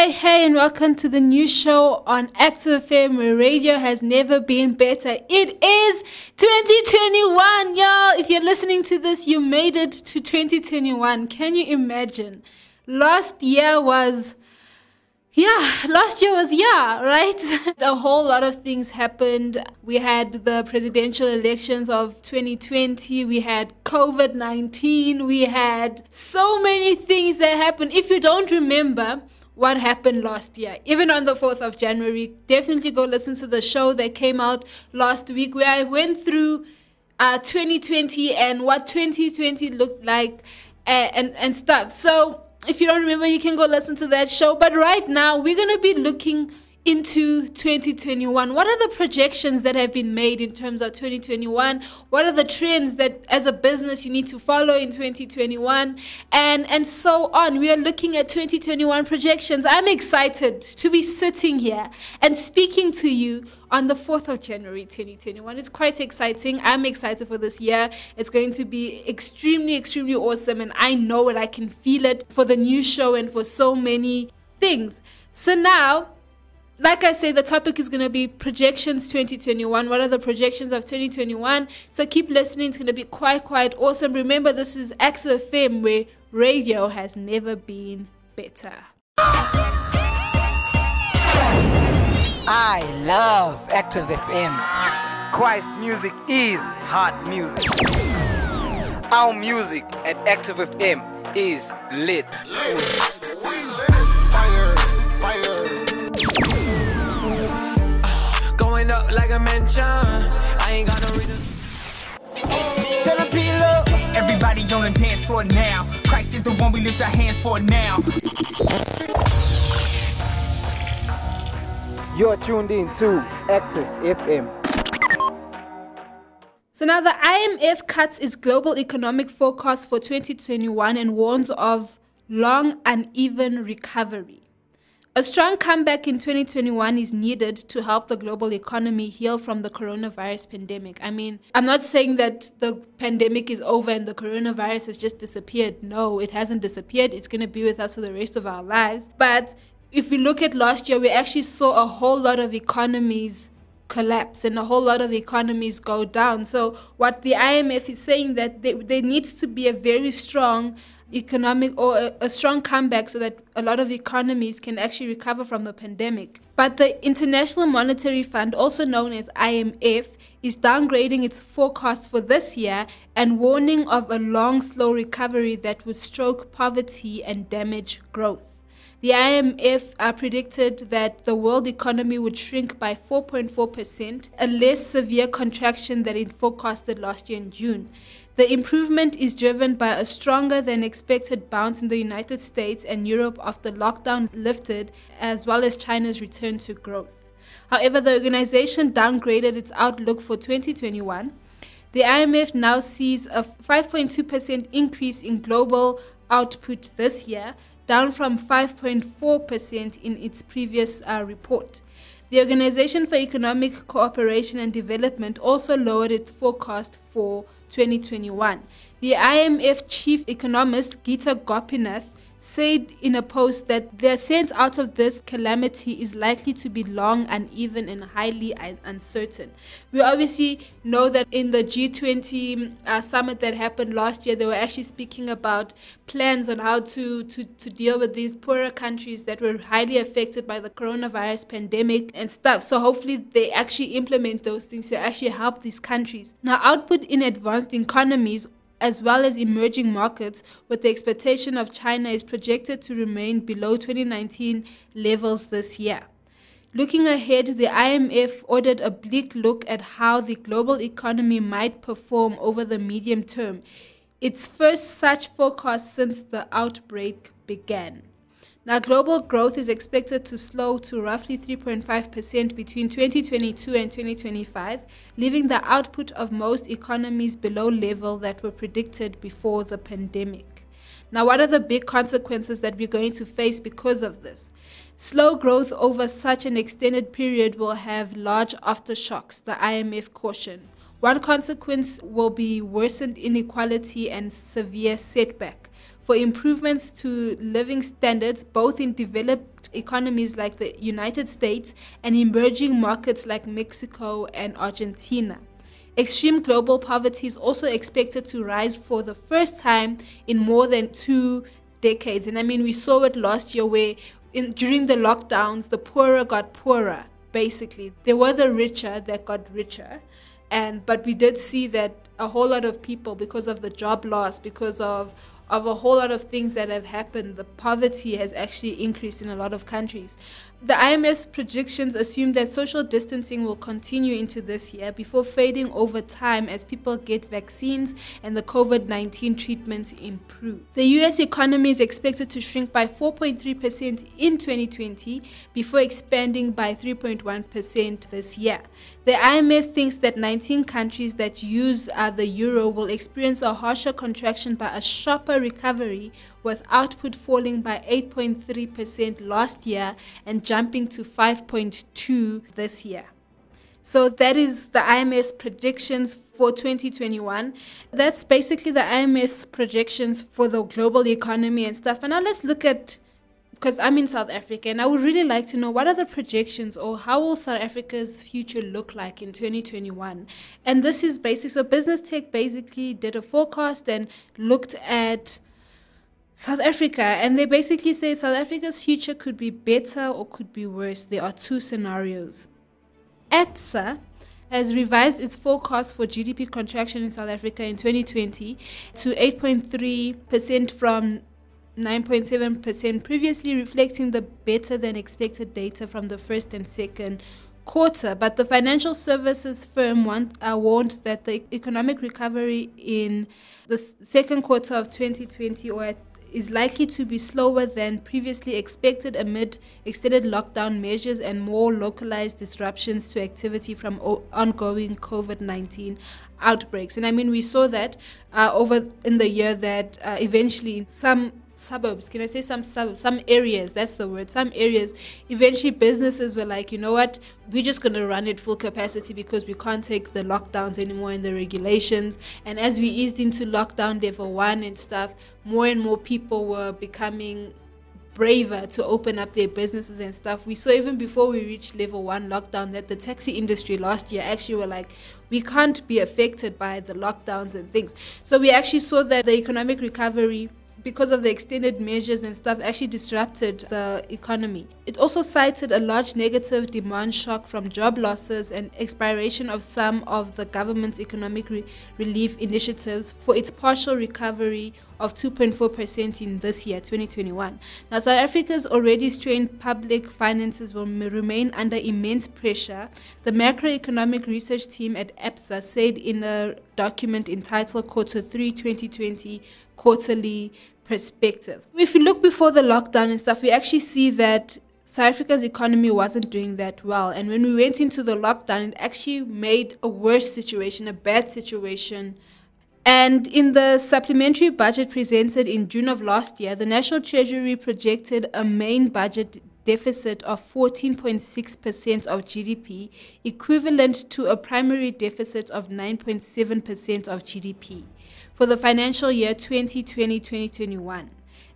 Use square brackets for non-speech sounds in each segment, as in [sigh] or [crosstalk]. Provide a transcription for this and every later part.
hey, hey, and welcome to the new show on Active FM where radio has never been better. It is 2021, y'all. If you're listening to this, you made it to 2021. Can you imagine? Last year was yeah, last year was yeah, right? [laughs] a whole lot of things happened. We had the presidential elections of 2020, we had COVID 19, we had so many things that happened. If you don't remember, what happened last year, even on the 4th of January. Definitely go listen to the show that came out last week where I went through uh, 2020 and what 2020 looked like and, and, and stuff. So if you don't remember, you can go listen to that show. But right now, we're going to be looking into 2021 what are the projections that have been made in terms of 2021 what are the trends that as a business you need to follow in 2021 and and so on we are looking at 2021 projections i'm excited to be sitting here and speaking to you on the 4th of January 2021. It's quite exciting. I'm excited for this year. It's going to be extremely, extremely awesome. And I know it. I can feel it for the new show and for so many things. So now, like I say, the topic is going to be projections 2021. What are the projections of 2021? So keep listening. It's going to be quite, quite awesome. Remember, this is Active FM where radio has never been better. I love Active FM. Christ music is hot music. Our music at Active FM is lit. Fire, fire. Up like a mansion. I ain't got no reason. Tell the people. Everybody on the dance floor now. Christ is the one we lift our hands for now. You're tuned in to Active FM. So now the IMF cuts its global economic forecast for 2021 and warns of long uneven recovery. A strong comeback in 2021 is needed to help the global economy heal from the coronavirus pandemic. I mean, I'm not saying that the pandemic is over and the coronavirus has just disappeared. No, it hasn't disappeared. It's going to be with us for the rest of our lives. But if we look at last year, we actually saw a whole lot of economies collapse and a whole lot of economies go down. So what the IMF is saying that there, there needs to be a very strong economic or a, a, strong comeback so that a lot of economies can actually recover from the pandemic. But the International Monetary Fund, also known as IMF, is downgrading its forecast for this year and warning of a long, slow recovery that would stroke poverty and damage growth. The IMF uh, predicted that the world economy would shrink by 4.4%, a less severe contraction than it forecasted last year in June. The improvement is driven by a stronger than expected bounce in the United States and Europe after lockdown lifted, as well as China's return to growth. However, the organization downgraded its outlook for 2021. The IMF now sees a 5.2% increase in global output this year, down from 5.4% in its previous uh, report. The Organization for Economic Cooperation and Development also lowered its forecast for 2021. The IMF chief economist Gita Gopinath said in a post that the ascent out of this calamity is likely to be long, uneven, and highly uncertain. We obviously know that in the G20 uh, summit that happened last year, they were actually speaking about plans on how to, to, to deal with these poorer countries that were highly affected by the coronavirus pandemic and stuff. So hopefully they actually implement those things to actually help these countries. Now, output in advanced economies as well as emerging markets, with the expectation of China is projected to remain below 2019 levels this year. Looking ahead, the IMF ordered a bleak look at how the global economy might perform over the medium term, its first such forecast since the outbreak began. Now, global growth is expected to slow to roughly 3.5% between 2022 and 2025, leaving the output of most economies below level that were predicted before the pandemic. Now, what are the big consequences that we're going to face because of this? Slow growth over such an extended period will have large aftershocks, the IMF cautioned. One consequence will be worsened inequality and severe setback for improvements to living standards both in developed economies like the United States and emerging markets like Mexico and Argentina. Extreme global poverty is also expected to rise for the first time in more than two decades. And I mean, we saw it last year where in, during the lockdowns, the poorer got poorer, basically. There were the richer that got richer. And but we did see that a whole lot of people, because of the job loss, because of of a whole lot of things that have happened, the poverty has actually increased in a lot of countries. The IMF's predictions assume that social distancing will continue into this year before fading over time as people get vaccines and the COVID 19 treatments improve. The US economy is expected to shrink by 4.3% in 2020 before expanding by 3.1% this year. The IMF thinks that 19 countries that use uh, the euro will experience a harsher contraction but a sharper recovery with output falling by 8.3% last year and jumping to 5.2 this year. So that is the IMF predictions for 2021. That's basically the IMF projections for the global economy and stuff. And now let's look at because I'm in South Africa and I would really like to know what are the projections or how will South Africa's future look like in 2021. And this is basic. So Business Tech basically did a forecast and looked at South Africa, and they basically say South Africa's future could be better or could be worse. There are two scenarios. ABSA has revised its forecast for GDP contraction in South Africa in 2020 to 8.3% from 9.7% previously, reflecting the better than expected data from the first and second quarter. But the financial services firm want, uh, warned that the economic recovery in the second quarter of 2020 or is likely to be slower than previously expected amid extended lockdown measures and more localized disruptions to activity from o- ongoing COVID 19 outbreaks. And I mean, we saw that uh, over in the year that uh, eventually some suburbs. Can i say some suburbs some areas? That's the word. Some areas eventually businesses were like you know what? We're just going to run at full capacity because we can't take the lockdowns anymore and the regulations. And as we eased into lockdown level one and stuff more and more people were becoming braver to open up their businesses and stuff. We saw even before we reached level one lockdown that the taxi industry last year actually were like, we can't be affected by the lockdowns and things. So we actually saw that the economic recovery because of the extended measures and stuff, actually disrupted the economy. It also cited a large negative demand shock from job losses and expiration of some of the government's economic re- relief initiatives for its partial recovery of 2.4% in this year, 2021. Now, South Africa's already strained public finances will remain under immense pressure. The macroeconomic research team at ABSA said in a document entitled Quarter 3 2020 Quarterly Perspective. If you look before the lockdown and stuff, we actually see that South Africa's economy wasn't doing that well. And when we went into the lockdown, it actually made a worse situation, a bad situation. And in the supplementary budget presented in June of last year, the National Treasury projected a main budget deficit of 14.6% of GDP, equivalent to a primary deficit of 9.7% of GDP for the financial year 2020 2021.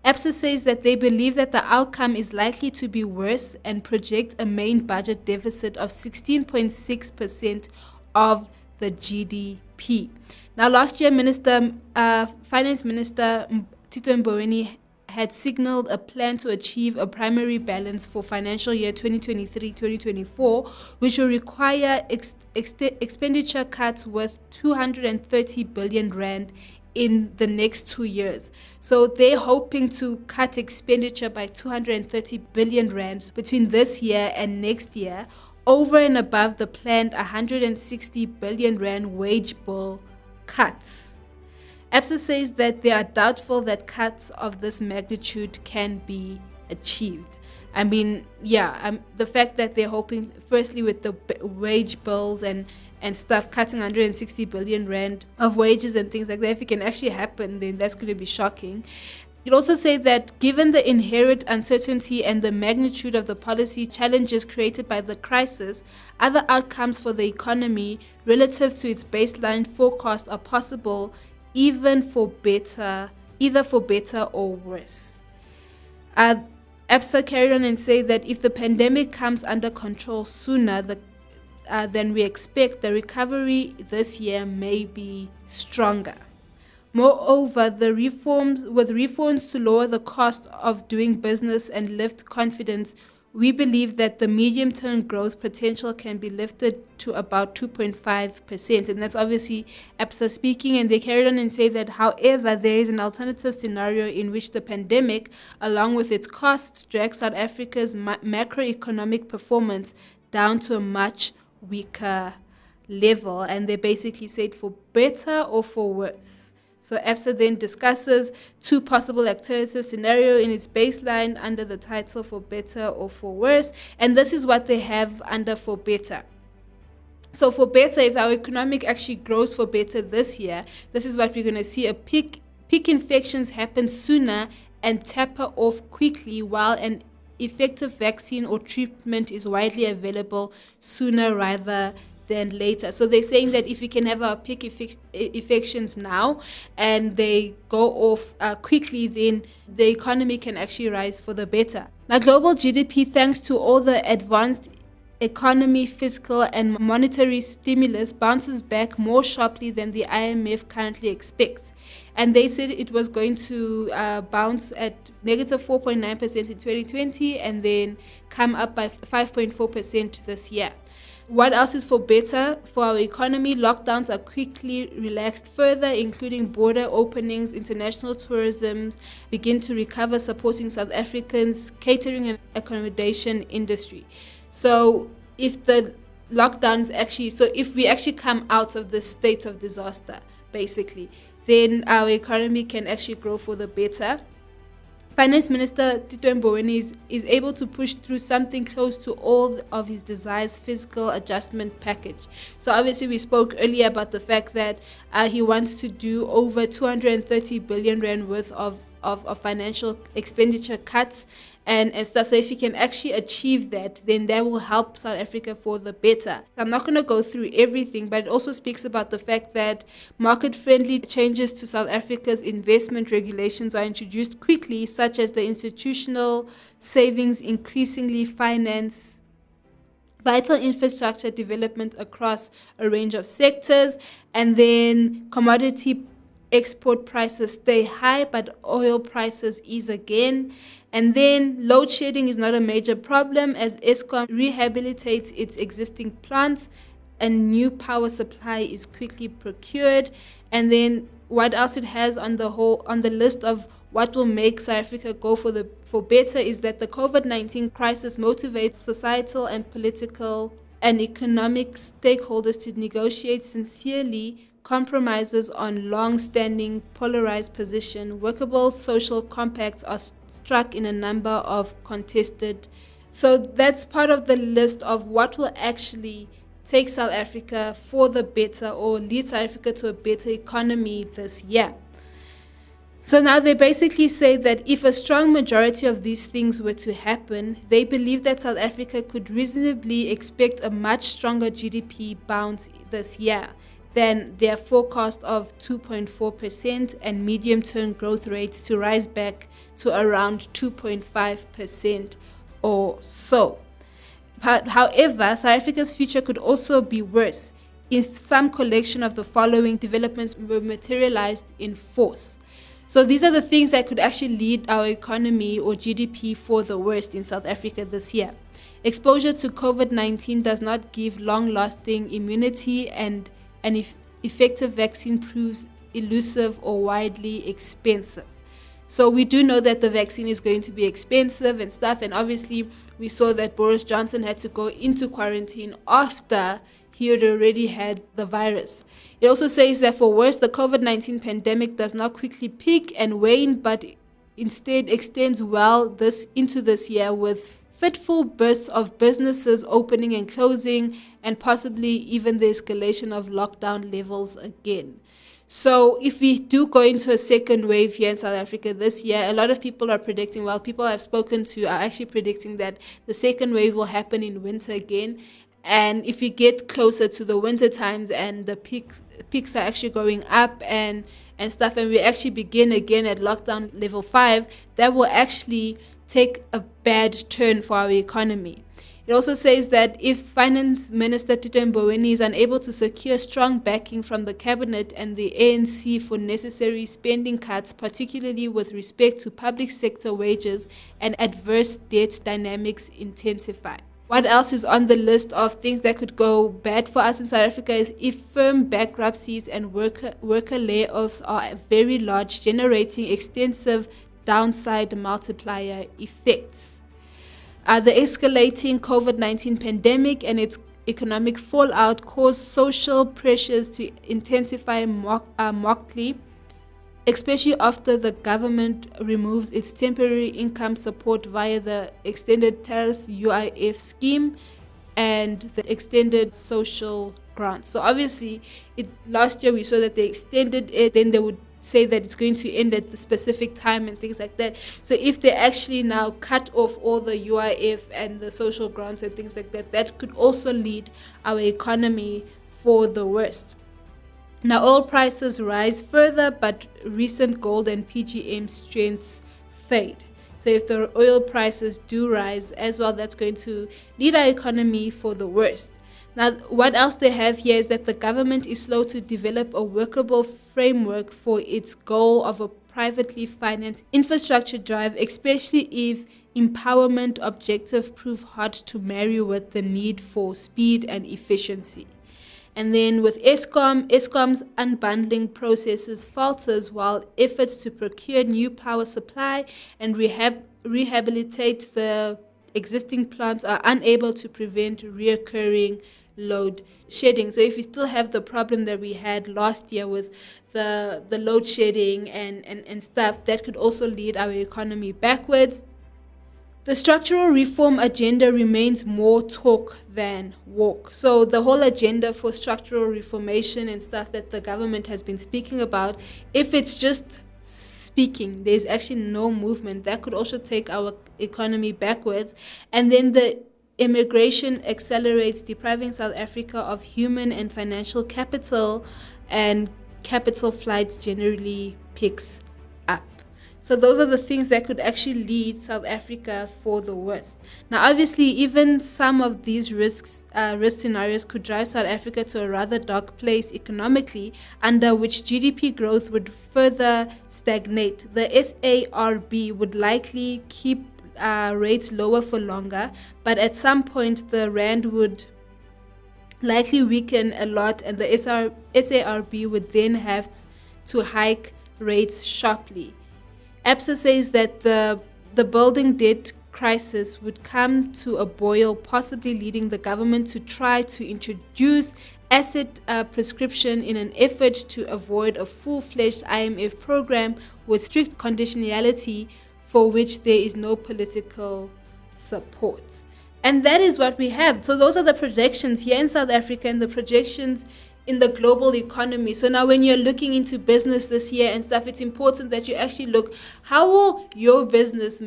ABSA says that they believe that the outcome is likely to be worse and project a main budget deficit of 16.6% of the GDP. Now, last year, Minister, uh, Finance Minister Tito Mboweni had signaled a plan to achieve a primary balance for financial year 2023-2024, which will require ex- ex- expenditure cuts worth 230 billion rand in the next two years. So they're hoping to cut expenditure by 230 billion rands between this year and next year, over and above the planned 160 billion rand wage bill cuts. ABSA says that they are doubtful that cuts of this magnitude can be achieved. I mean, yeah, um, the fact that they're hoping, firstly, with the b- wage bills and and stuff, cutting 160 billion rand of wages and things like that, if it can actually happen, then that's going to be shocking. It also say that given the inherent uncertainty and the magnitude of the policy challenges created by the crisis, other outcomes for the economy relative to its baseline forecast are possible even for better, either for better or worse. Uh, ABSA carried on and said that if the pandemic comes under control sooner the, uh, than we expect, the recovery this year may be stronger. Moreover, the reforms with reforms to lower the cost of doing business and lift confidence, we believe that the medium term growth potential can be lifted to about 2.5%. And that's obviously ABSA speaking. And they carried on and say that, however, there is an alternative scenario in which the pandemic, along with its costs, drags South Africa's ma- macroeconomic performance down to a much weaker level. And they basically said for better or for worse. So ABSA then discusses two possible alternative scenario in its baseline under the title for better or for worse, and this is what they have under for better. So for better, if our economic actually grows for better this year, this is what we're going to see a peak peak infections happen sooner and taper off quickly while an effective vaccine or treatment is widely available sooner rather than later. So they're saying that if we can have our peak infections now and they go off uh, quickly, then the economy can actually rise for the better. Now, global GDP, thanks to all the advanced economy, fiscal, and monetary stimulus, bounces back more sharply than the IMF currently expects. And they said it was going to uh, bounce at negative 4.9% in 2020 and then come up by 5.4% this year. What else is for better for our economy? Lockdowns are quickly relaxed further, including border openings, international tourism begin to recover, supporting South Africans' catering and accommodation industry. So, if the lockdowns actually, so if we actually come out of the state of disaster, basically, then our economy can actually grow for the better. Finance Minister Tito Mboweni is, is able to push through something close to all of his desires fiscal adjustment package. So obviously we spoke earlier about the fact that uh, he wants to do over 230 billion rand worth of of, of financial expenditure cuts and, and stuff. So if you can actually achieve that, then that will help South Africa for the better. I'm not going to go through everything, but it also speaks about the fact that market friendly changes to South Africa's investment regulations are introduced quickly, such as the institutional savings increasingly finance vital infrastructure development across a range of sectors, and then commodity export prices stay high, but oil prices ease again. And then load shedding is not a major problem as Eskom rehabilitates its existing plants and new power supply is quickly procured. And then what else it has on the whole on the list of what will make South Africa go for the for better is that the COVID-19 crisis motivates societal and political and economic stakeholders to negotiate sincerely compromises on long-standing polarized position, workable social compacts are struck in a number of contested. So that's part of the list of what will actually take South Africa for the better or lead South Africa to a better economy this year. So now they basically say that if a strong majority of these things were to happen, they believe that South Africa could reasonably expect a much stronger GDP bounce this year than their forecast of 2.4% and medium term growth rates to rise back to around 2.5% or so. However, South Africa's future could also be worse if some collection of the following developments were materialized in force. So these are the things that could actually lead our economy or GDP for the worst in South Africa this year. Exposure to COVID 19 does not give long lasting immunity and an effective vaccine proves elusive or widely expensive. So we do know that the vaccine is going to be expensive and stuff. And obviously, we saw that Boris Johnson had to go into quarantine after he had already had the virus. It also says that for worse, the COVID 19 pandemic does not quickly peak and wane, but instead extends well this into this year with fitful bursts of businesses opening and closing, and possibly even the escalation of lockdown levels again. So, if we do go into a second wave here in South Africa this year, a lot of people are predicting, well, people I've spoken to are actually predicting that the second wave will happen in winter again. And if we get closer to the winter times and the peaks, peaks are actually going up and, and stuff, and we actually begin again at lockdown level five, that will actually take a bad turn for our economy. It also says that if Finance Minister Tito Mboweni is unable to secure strong backing from the Cabinet and the ANC for necessary spending cuts, particularly with respect to public sector wages and adverse debt dynamics intensify. What else is on the list of things that could go bad for us in South Africa is if firm bankruptcies and worker, worker layoffs are very large, generating extensive downside multiplier effects. Uh, the escalating COVID 19 pandemic and its economic fallout caused social pressures to intensify mock, uh, markedly, especially after the government removes its temporary income support via the extended TERS UIF scheme and the extended social grant. So obviously, it, last year we saw that they extended it, then they would say that it's going to end at the specific time and things like that. So if they actually now cut off all the UIF and the social grants and things like that, that could also lead our economy for the worst. Now oil prices rise further, but recent gold and PGM strengths fade. So if the oil prices do rise as well, that's going to lead our economy for the worst. Now, what else they have here is that the government is slow to develop a workable framework for its goal of a privately financed infrastructure drive, especially if empowerment objectives prove hard to marry with the need for speed and efficiency. And then with Eskom, Eskom's unbundling processes falters while efforts to procure new power supply and rehab, rehabilitate the existing plants are unable to prevent reoccurring load shedding. So if we still have the problem that we had last year with the the load shedding and, and, and stuff, that could also lead our economy backwards. The structural reform agenda remains more talk than walk. So the whole agenda for structural reformation and stuff that the government has been speaking about, if it's just speaking, there's actually no movement. That could also take our economy backwards. And then the immigration accelerates, depriving South Africa of human and financial capital, and capital flights generally picks up. So those are the things that could actually lead South Africa for the worst. Now, obviously, even some of these risks, uh, risk scenarios could drive South Africa to a rather dark place economically, under which GDP growth would further stagnate. The SARB would likely keep uh, rates lower for longer, but at some point the rand would likely weaken a lot, and the SR, SARB would then have to hike rates sharply. ABSA says that the the building debt crisis would come to a boil, possibly leading the government to try to introduce asset uh, prescription in an effort to avoid a full fledged IMF program with strict conditionality for which there is no political support. And that is what we have. So those are the projections here in South Africa and the projections in the global economy. So now when you're looking into business this year and stuff, it's important that you actually look how will your business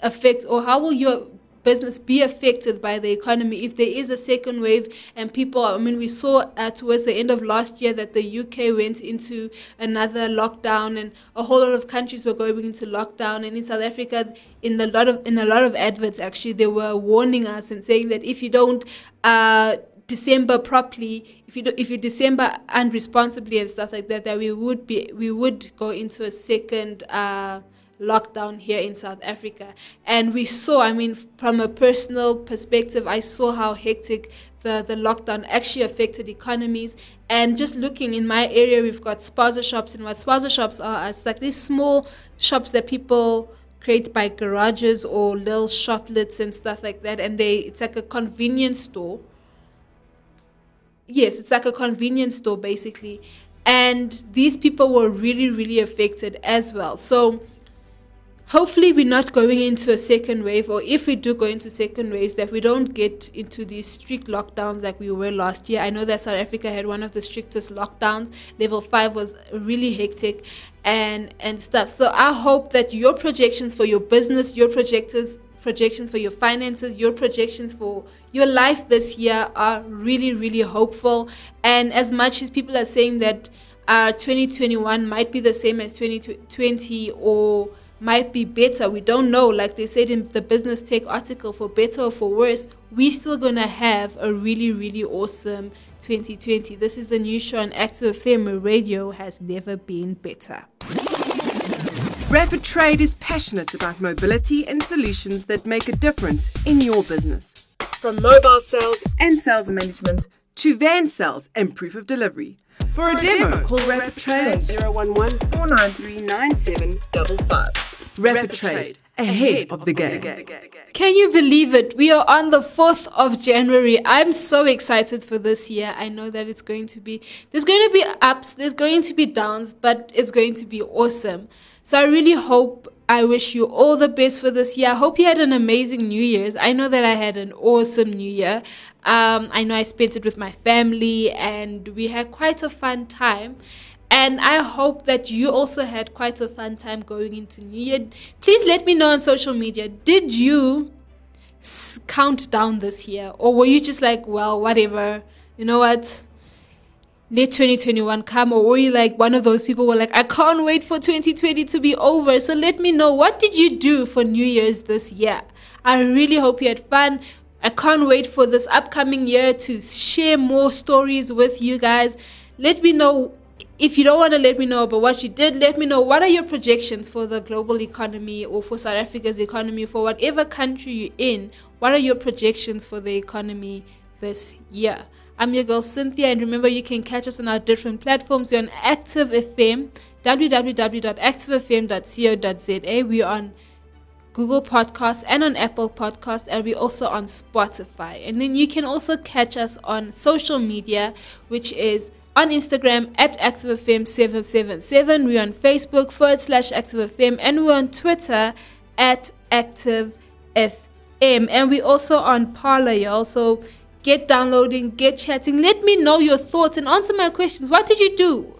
affect or how will your business be affected by the economy. If there is a second wave and people i mean we saw uh, towards the end of last year that the uk went into another lockdown and a whole lot of countries were going into lockdown. And in south africa in a lot of in a lot of adverts actually they were warning us and saying that if you don't uh, December properly, if you do, if you December unresponsibly and stuff like that, that we would be we would go into a second uh, lockdown here in South Africa. And we saw, I mean, from a personal perspective, I saw how hectic the, the lockdown actually affected economies. And just looking in my area, we've got spaza shops, and what spaza shops are, it's like these small shops that people create by garages or little shoplets and stuff like that. And they, it's like a convenience store. Yes, it's like a convenience store basically. And these people were really, really affected as well. So hopefully we're not going into a second wave or if we do go into second waves that we don't get into these strict lockdowns like we were last year. I know that south africa had one of the strictest lockdowns. Level 5 was really hectic and and stuff. So i hope that your projections for your business your projectors projections for your finances your projections for your life this year are really really hopeful. And as much as people are saying that uh, 2021 might be the same as 2020 or might be better. We don't know. Like they said in the Business Tech article, for better or for worse, we're still going to have a really, really awesome 2020. This is the new show on Active FM. Radio has never been better. Rapid Trade is passionate about mobility and solutions that make a difference in your business. From mobile sales and sales management to van sales and proof of delivery. For a demo, call Rapid Trade on 011 493 9755. Rapid Trade, ahead of the game. Can you believe it? We are on the 4th of January. I'm so excited for this year. I know that it's going to be, there's going to be ups, there's going to be downs, but it's going to be awesome. So I really hope, I wish you all the best for this year. I hope you had an amazing New Year's. I know that I had an awesome New Year. Um, I know I spent it with my family and we had quite a fun time. And I hope that you also had quite a fun time going into New Year. Please let me know on social media. Did you count down this year? Or were you just like, well, whatever, you know what? Let 2021 come, or were you like one of those people who were like, I can't wait for 2020 to be over? So let me know what did you do for New Year's this year? I really hope you had fun. I can't wait for this upcoming year to share more stories with you guys. Let me know if you don't want to let me know about what you did, let me know what are your projections for the global economy or for South Africa's economy, for whatever country you're in. What are your projections for the economy this year? I'm your girl Cynthia, and remember you can catch us on our different platforms. We're on Active FM, www.activefm.co.za. We're on Google Podcasts and on Apple Podcasts, and we're also on Spotify. And then you can also catch us on social media, which is on Instagram at ActiveFM777. We're on Facebook forward slash ActiveFM, and we're on Twitter at ActiveFM. And we're also on Parler, y'all. So get downloading, get chatting. Let me know your thoughts and answer my questions. What did you do?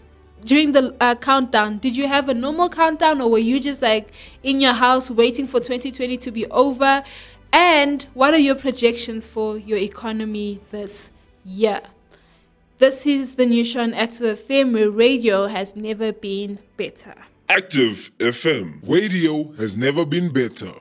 During the uh, countdown, did you have a normal countdown or were you just like in your house waiting for 2020 to be over? And what are your projections for your economy this year? This is the new show on Active FM where radio has never been better. Active FM. Radio has never been better.